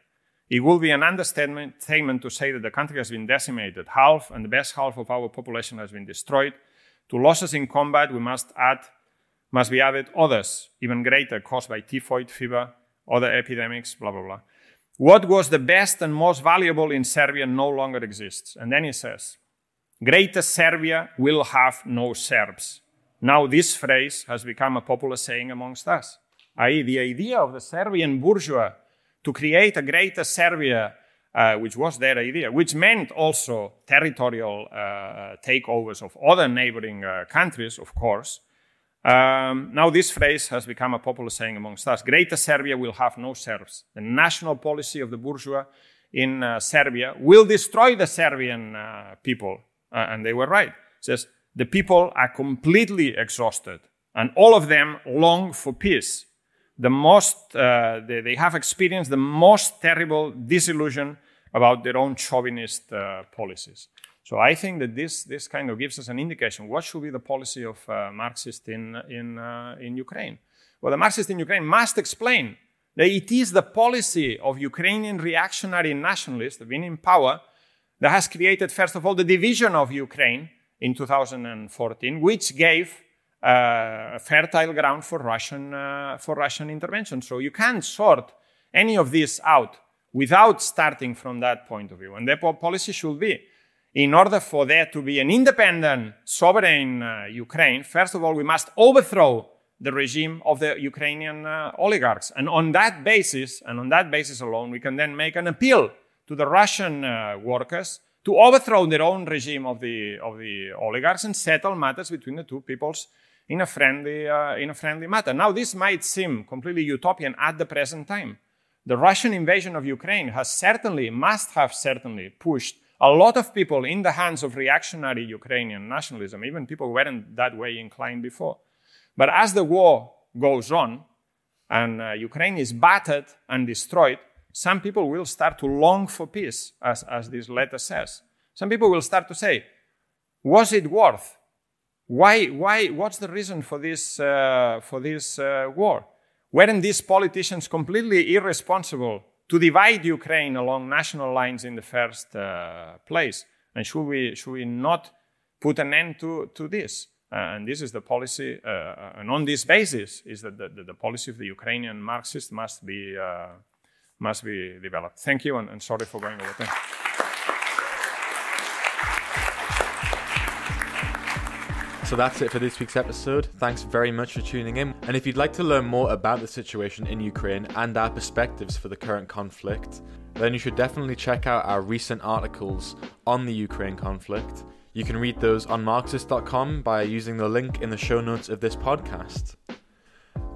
It would be an understatement to say that the country has been decimated. Half and the best half of our population has been destroyed. To losses in combat, we must add, must be added others, even greater, caused by typhoid fever, other epidemics, blah, blah, blah. What was the best and most valuable in Serbia no longer exists. And then he says, Greater Serbia will have no Serbs. Now, this phrase has become a popular saying amongst us, i.e., the idea of the Serbian bourgeois to create a greater Serbia, uh, which was their idea, which meant also territorial uh, takeovers of other neighboring uh, countries, of course. Um, now, this phrase has become a popular saying amongst us Greater Serbia will have no Serbs. The national policy of the bourgeois in uh, Serbia will destroy the Serbian uh, people uh, and they were right. It says the people are completely exhausted, and all of them long for peace. The most uh, they, they, have experienced the most terrible disillusion about their own chauvinist uh, policies. So I think that this this kind of gives us an indication what should be the policy of uh, Marxists in in uh, in Ukraine. Well, the Marxists in Ukraine must explain that it is the policy of Ukrainian reactionary nationalists, being in power, that has created, first of all, the division of Ukraine in 2014, which gave uh, fertile ground for Russian, uh, for Russian intervention. So you can't sort any of this out without starting from that point of view. And the policy should be in order for there to be an independent, sovereign uh, Ukraine, first of all, we must overthrow the regime of the Ukrainian uh, oligarchs. And on that basis, and on that basis alone, we can then make an appeal to the Russian uh, workers to overthrow their own regime of the, of the oligarchs and settle matters between the two peoples in a friendly, uh, in a friendly matter. Now, this might seem completely utopian at the present time. The Russian invasion of Ukraine has certainly, must have certainly pushed a lot of people in the hands of reactionary Ukrainian nationalism, even people who weren't that way inclined before. But as the war goes on and uh, Ukraine is battered and destroyed, some people will start to long for peace, as, as this letter says. Some people will start to say, was it worth? Why, why, what's the reason for this, uh, for this uh, war? Weren't these politicians completely irresponsible to divide Ukraine along national lines in the first uh, place? And should we, should we not put an end to, to this? Uh, and this is the policy, uh, and on this basis is that the, the, the, policy of the Ukrainian Marxists must be uh, must be developed. Thank you, and, and sorry for going over time. So that's it for this week's episode. Thanks very much for tuning in. And if you'd like to learn more about the situation in Ukraine and our perspectives for the current conflict, then you should definitely check out our recent articles on the Ukraine conflict. You can read those on Marxist.com by using the link in the show notes of this podcast.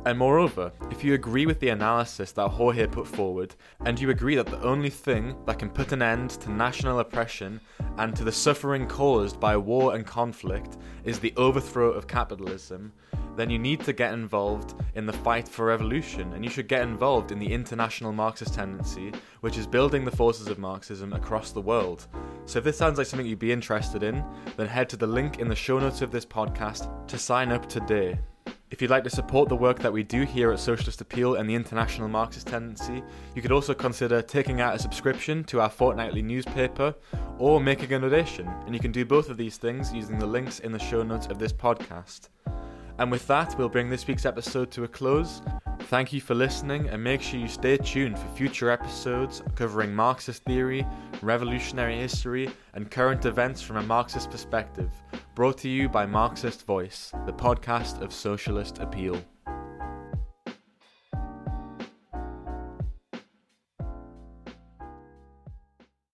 And moreover, if you agree with the analysis that Jorge put forward, and you agree that the only thing that can put an end to national oppression and to the suffering caused by war and conflict is the overthrow of capitalism, then you need to get involved in the fight for revolution, and you should get involved in the international Marxist tendency, which is building the forces of Marxism across the world. So if this sounds like something you'd be interested in, then head to the link in the show notes of this podcast to sign up today. If you'd like to support the work that we do here at Socialist Appeal and the International Marxist Tendency, you could also consider taking out a subscription to our fortnightly newspaper or making a donation, and you can do both of these things using the links in the show notes of this podcast. And with that, we'll bring this week's episode to a close. Thank you for listening, and make sure you stay tuned for future episodes covering Marxist theory, revolutionary history, and current events from a Marxist perspective. Brought to you by Marxist Voice, the podcast of Socialist Appeal.